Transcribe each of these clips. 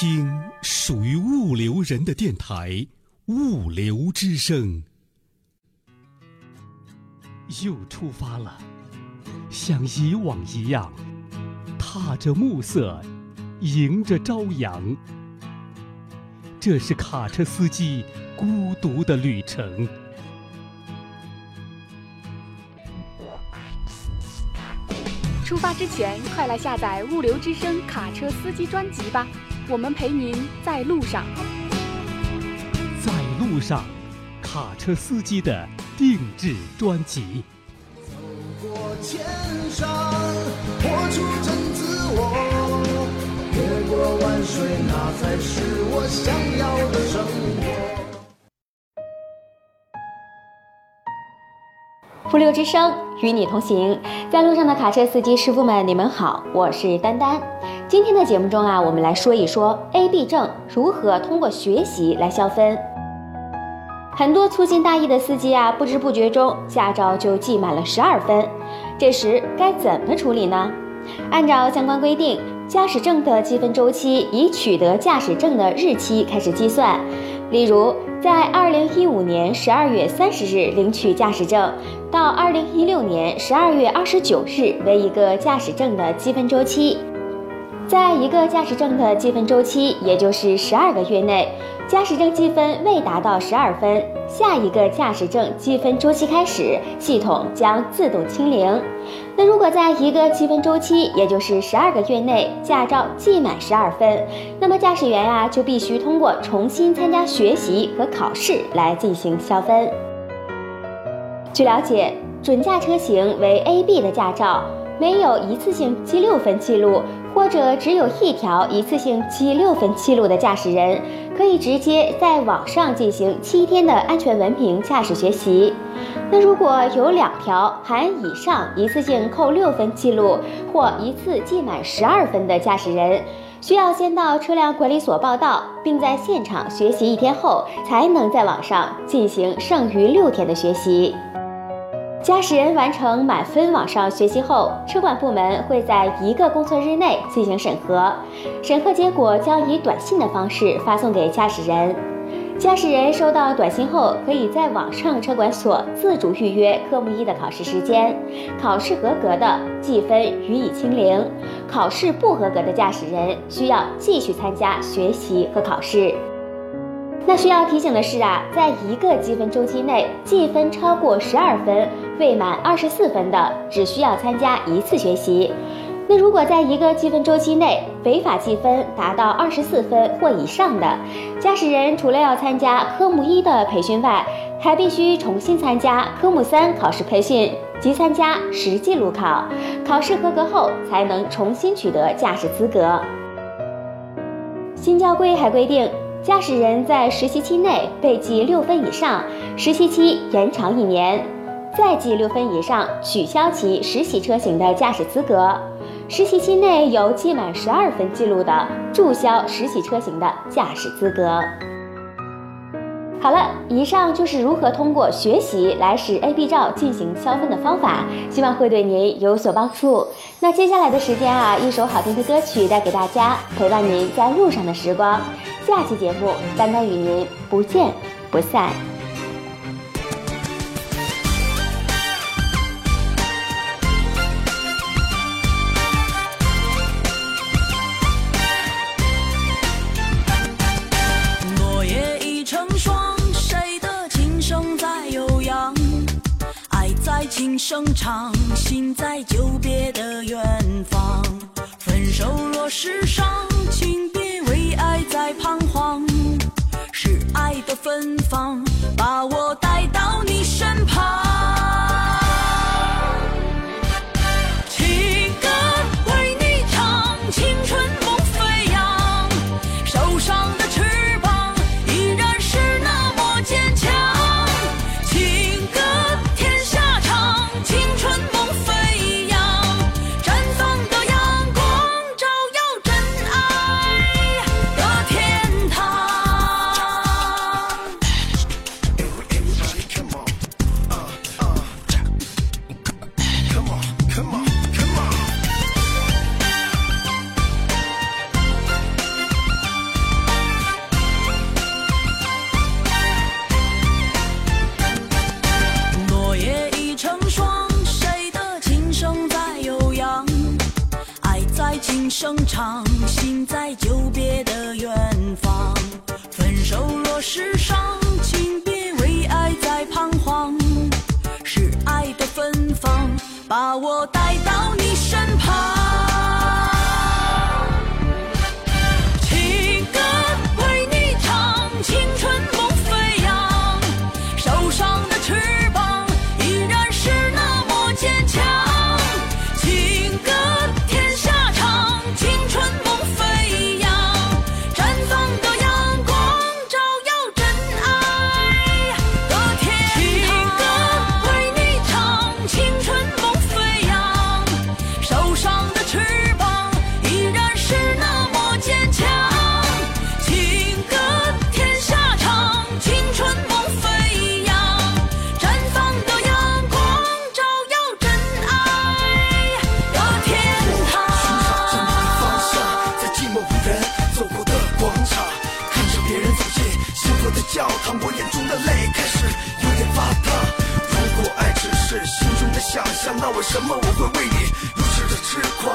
听属于物流人的电台《物流之声》，又出发了，像以往一样，踏着暮色，迎着朝阳。这是卡车司机孤独的旅程。出发之前，快来下载《物流之声》卡车司机专辑吧。我们陪您在路上，在路上，卡车司机的定制专辑。走过千山，活出真自我，越过万水，那才是我想要的生活。福流之声与你同行，在路上的卡车司机师傅们，你们好，我是丹丹。今天的节目中啊，我们来说一说 A B 证如何通过学习来消分。很多粗心大意的司机啊，不知不觉中驾照就记满了十二分，这时该怎么处理呢？按照相关规定，驾驶证的积分周期以取得驾驶证的日期开始计算。例如，在二零一五年十二月三十日领取驾驶证，到二零一六年十二月二十九日为一个驾驶证的积分周期。在一个驾驶证的积分周期，也就是十二个月内，驾驶证积分未达到十二分，下一个驾驶证积分周期开始，系统将自动清零。那如果在一个积分周期，也就是十二个月内，驾照记满十二分，那么驾驶员呀就必须通过重新参加学习和考试来进行消分。据了解，准驾车型为 A、B 的驾照，没有一次性记六分记录。或者只有一条一次性记六分记录的驾驶人，可以直接在网上进行七天的安全文凭驾驶学习。那如果有两条含以上一次性扣六分记录或一次记满十二分的驾驶人，需要先到车辆管理所报到，并在现场学习一天后，才能在网上进行剩余六天的学习。驾驶人完成满分网上学习后，车管部门会在一个工作日内进行审核，审核结果将以短信的方式发送给驾驶人。驾驶人收到短信后，可以在网上车管所自主预约科目一的考试时间，考试合格的记分予以清零，考试不合格的驾驶人需要继续参加学习和考试。那需要提醒的是啊，在一个积分周期内，计分超过十二分、未满二十四分的，只需要参加一次学习。那如果在一个积分周期内违法计分达到二十四分或以上的，驾驶人除了要参加科目一的培训外，还必须重新参加科目三考试培训及参加实际路考，考试合格后才能重新取得驾驶资格。新交规还规定。驾驶人在实习期内被记六分以上，实习期延长一年；再记六分以上，取消其实习车型的驾驶资格。实习期内有记满十二分记录的，注销实习车型的驾驶资格。好了，以上就是如何通过学习来使 A、B 照进行消分的方法，希望会对您有所帮助。那接下来的时间啊，一首好听的歌曲带给大家，陪伴您在路上的时光。下期节目，丹丹与您不见不散。落叶已成霜，谁的琴声在悠扬？爱在琴声唱，心在久别的远方。分手若是伤，芬久别的远方。分手若是伤，请别为爱再彷徨。是爱的芬芳，把我带到你教堂，我眼中的泪开始有点发烫。如果爱只是心中的想象，那为什么我会为你如此的痴狂？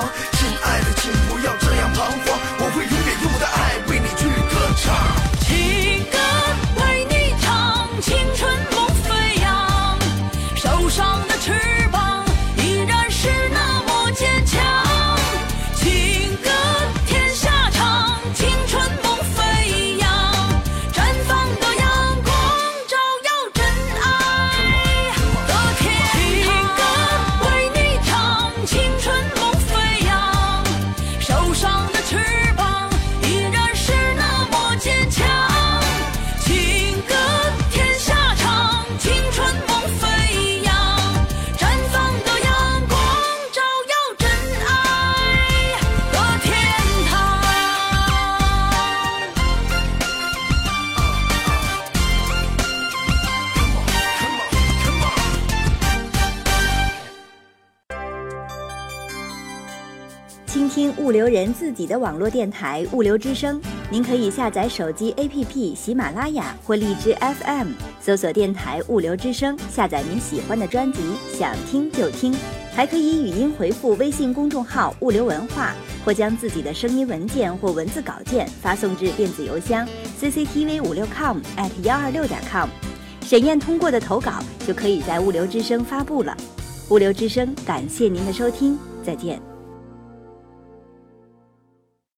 物流人自己的网络电台物流之声，您可以下载手机 APP 喜马拉雅或荔枝 FM，搜索电台物流之声，下载您喜欢的专辑，想听就听。还可以语音回复微信公众号“物流文化”，或将自己的声音文件或文字稿件发送至电子邮箱 cctv 五六 com at 幺二六点 com。审验通过的投稿就可以在物流之声发布了。物流之声，感谢您的收听，再见。